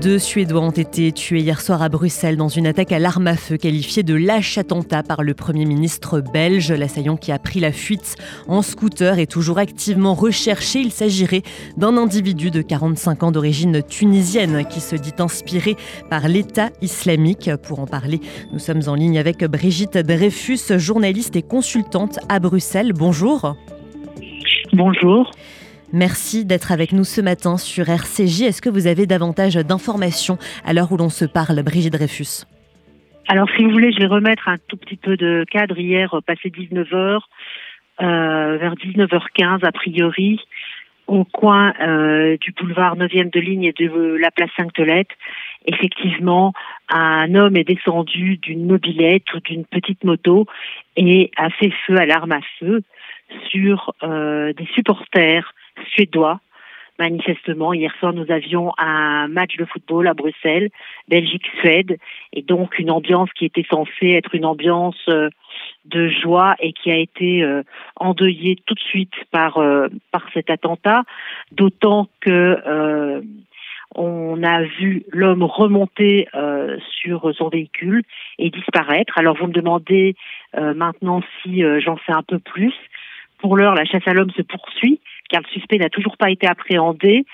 Deux Suédois ont été tués hier soir à Bruxelles dans une attaque à l'arme à feu qualifiée de lâche attentat par le Premier ministre belge. L'assaillant qui a pris la fuite en scooter est toujours activement recherché. Il s'agirait d'un individu de 45 ans d'origine tunisienne qui se dit inspiré par l'État islamique. Pour en parler, nous sommes en ligne avec Brigitte Dreyfus, journaliste et consultante à Bruxelles. Bonjour. Bonjour. Merci d'être avec nous ce matin sur RCJ. Est-ce que vous avez davantage d'informations à l'heure où l'on se parle, Brigitte Dreyfus? Alors, si vous voulez, je vais remettre un tout petit peu de cadre. Hier, passé 19h, euh, vers 19h15, a priori, au coin euh, du boulevard 9e de ligne et de la place Sainte-Tolette, effectivement, un homme est descendu d'une mobilette ou d'une petite moto et a fait feu à l'arme à feu sur euh, des supporters suédois. Manifestement, hier soir, nous avions un match de football à Bruxelles, Belgique-Suède, et donc une ambiance qui était censée être une ambiance euh, de joie et qui a été euh, endeuillée tout de suite par euh, par cet attentat, d'autant que on a vu l'homme remonter sur son véhicule et disparaître. Alors vous me demandez maintenant si j'en sais un peu plus. Pour l'heure, la chasse à l'homme se poursuit car le suspect n'a toujours pas été appréhendé,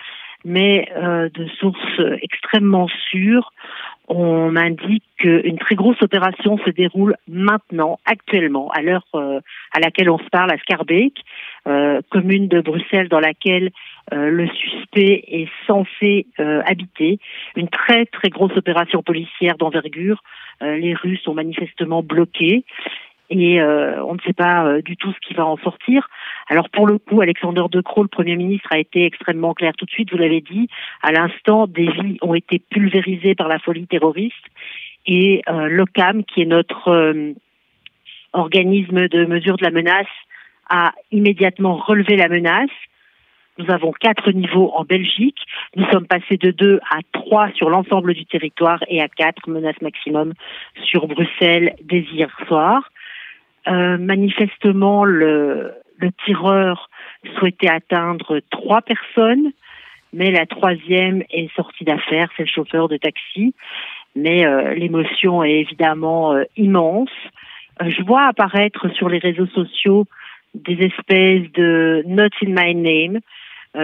mais euh, de sources extrêmement sûres, on indique qu'une très grosse opération se déroule maintenant, actuellement, à l'heure euh, à laquelle on se parle, à Scarbeck, euh, commune de Bruxelles dans laquelle le suspect est censé habiter. Une très très grosse opération policière d'envergure. les rues sont manifestement bloquées et euh, on ne sait pas euh, du tout ce qui va en sortir. Alors pour le coup, Alexander De Croo, le Premier ministre, a été extrêmement clair tout de suite, vous l'avez dit, à l'instant, des vies ont été pulvérisées par la folie terroriste et euh, l'OCAM, qui est notre euh, organisme de mesure de la menace, a immédiatement relevé la menace. Nous avons quatre niveaux en Belgique. Nous sommes passés de deux à trois sur l'ensemble du territoire et à quatre menaces maximum sur Bruxelles dès hier soir. Euh, manifestement, le, le tireur souhaitait atteindre trois personnes, mais la troisième est sortie d'affaire, c'est le chauffeur de taxi. Mais euh, l'émotion est évidemment euh, immense. je vois apparaître sur les réseaux sociaux des espèces de not in my name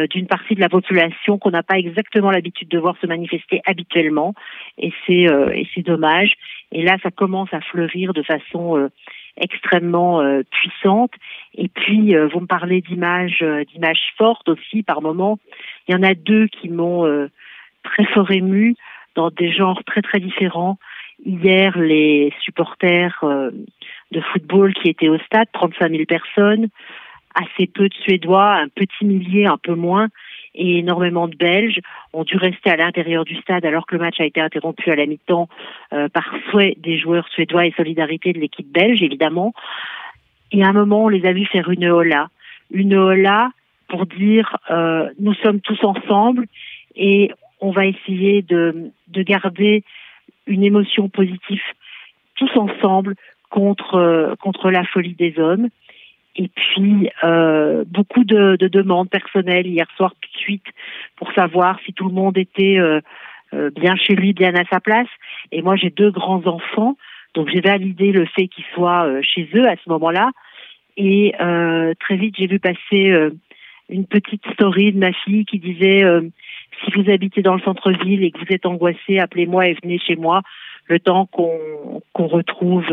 d'une partie de la population qu'on n'a pas exactement l'habitude de voir se manifester habituellement et c'est et c'est dommage et là ça commence à fleurir de façon extrêmement euh, puissante. Et puis, euh, vous me parlez d'images, euh, d'images fortes aussi par moment. Il y en a deux qui m'ont très fort ému dans des genres très très différents. Hier, les supporters de football qui étaient au stade, 35 000 personnes, assez peu de Suédois, un petit millier, un peu moins, et énormément de Belges ont dû rester à l'intérieur du stade alors que le match a été interrompu à la mi-temps euh, par souhait des joueurs suédois et solidarité de l'équipe belge, évidemment. Et à un moment, on les a vus faire une hola. Une hola pour dire euh, nous sommes tous ensemble et on va essayer de, de garder une émotion positive tous ensemble contre, euh, contre la folie des hommes. Et puis euh, beaucoup de, de, demandes personnelles hier soir tout de suite pour savoir si tout le monde était euh, euh, bien chez lui, bien à sa place. Et moi j'ai deux grands enfants, donc j'ai validé le fait qu'ils soient euh, chez eux à ce moment-là. Et très vite j'ai vu passer une petite story de ma fille qui disait si vous habitez dans le centre-ville et que vous êtes angoissé, appelez-moi et venez chez moi le temps qu'on qu'on retrouve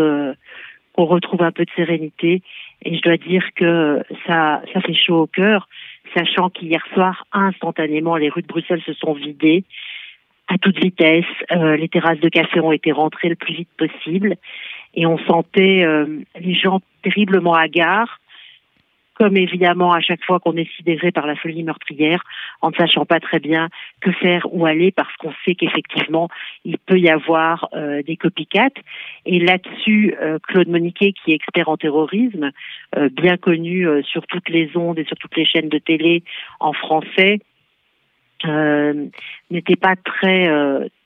qu'on retrouve un peu de sérénité. Et je dois dire que ça, ça fait chaud au cœur, sachant qu'hier soir, instantanément, les rues de Bruxelles se sont vidées à toute vitesse. Euh, les terrasses de café ont été rentrées le plus vite possible et on sentait euh, les gens terriblement hagards comme évidemment à chaque fois qu'on est sidéré par la folie meurtrière, en ne sachant pas très bien que faire, où aller, parce qu'on sait qu'effectivement, il peut y avoir euh, des copycats. Et là-dessus, euh, Claude Moniquet, qui est expert en terrorisme, euh, bien connu sur toutes les ondes et sur toutes les chaînes de télé en français, n'était pas très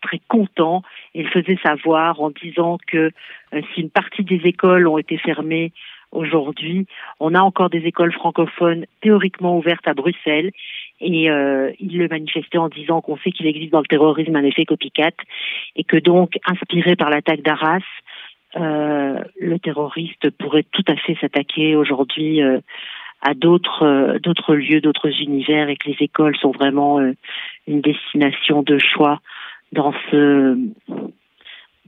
très content. Il faisait savoir en disant que si une partie des écoles ont été fermées aujourd'hui. On a encore des écoles francophones théoriquement ouvertes à Bruxelles et euh, il le manifestait en disant qu'on sait qu'il existe dans le terrorisme un effet copycat et que donc, inspiré par l'attaque d'Arras, euh, le terroriste pourrait tout à fait s'attaquer aujourd'hui euh, à d'autres euh, d'autres lieux, d'autres univers et que les écoles sont vraiment une destination de choix dans ce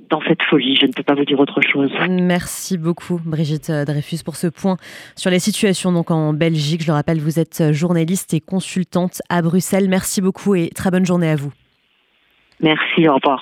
dans cette folie. Je ne peux pas vous dire autre chose. Merci beaucoup, Brigitte Dreyfus, pour ce point sur les situations donc en Belgique. Je le rappelle, vous êtes journaliste et consultante à Bruxelles. Merci beaucoup et très bonne journée à vous. Merci, au revoir.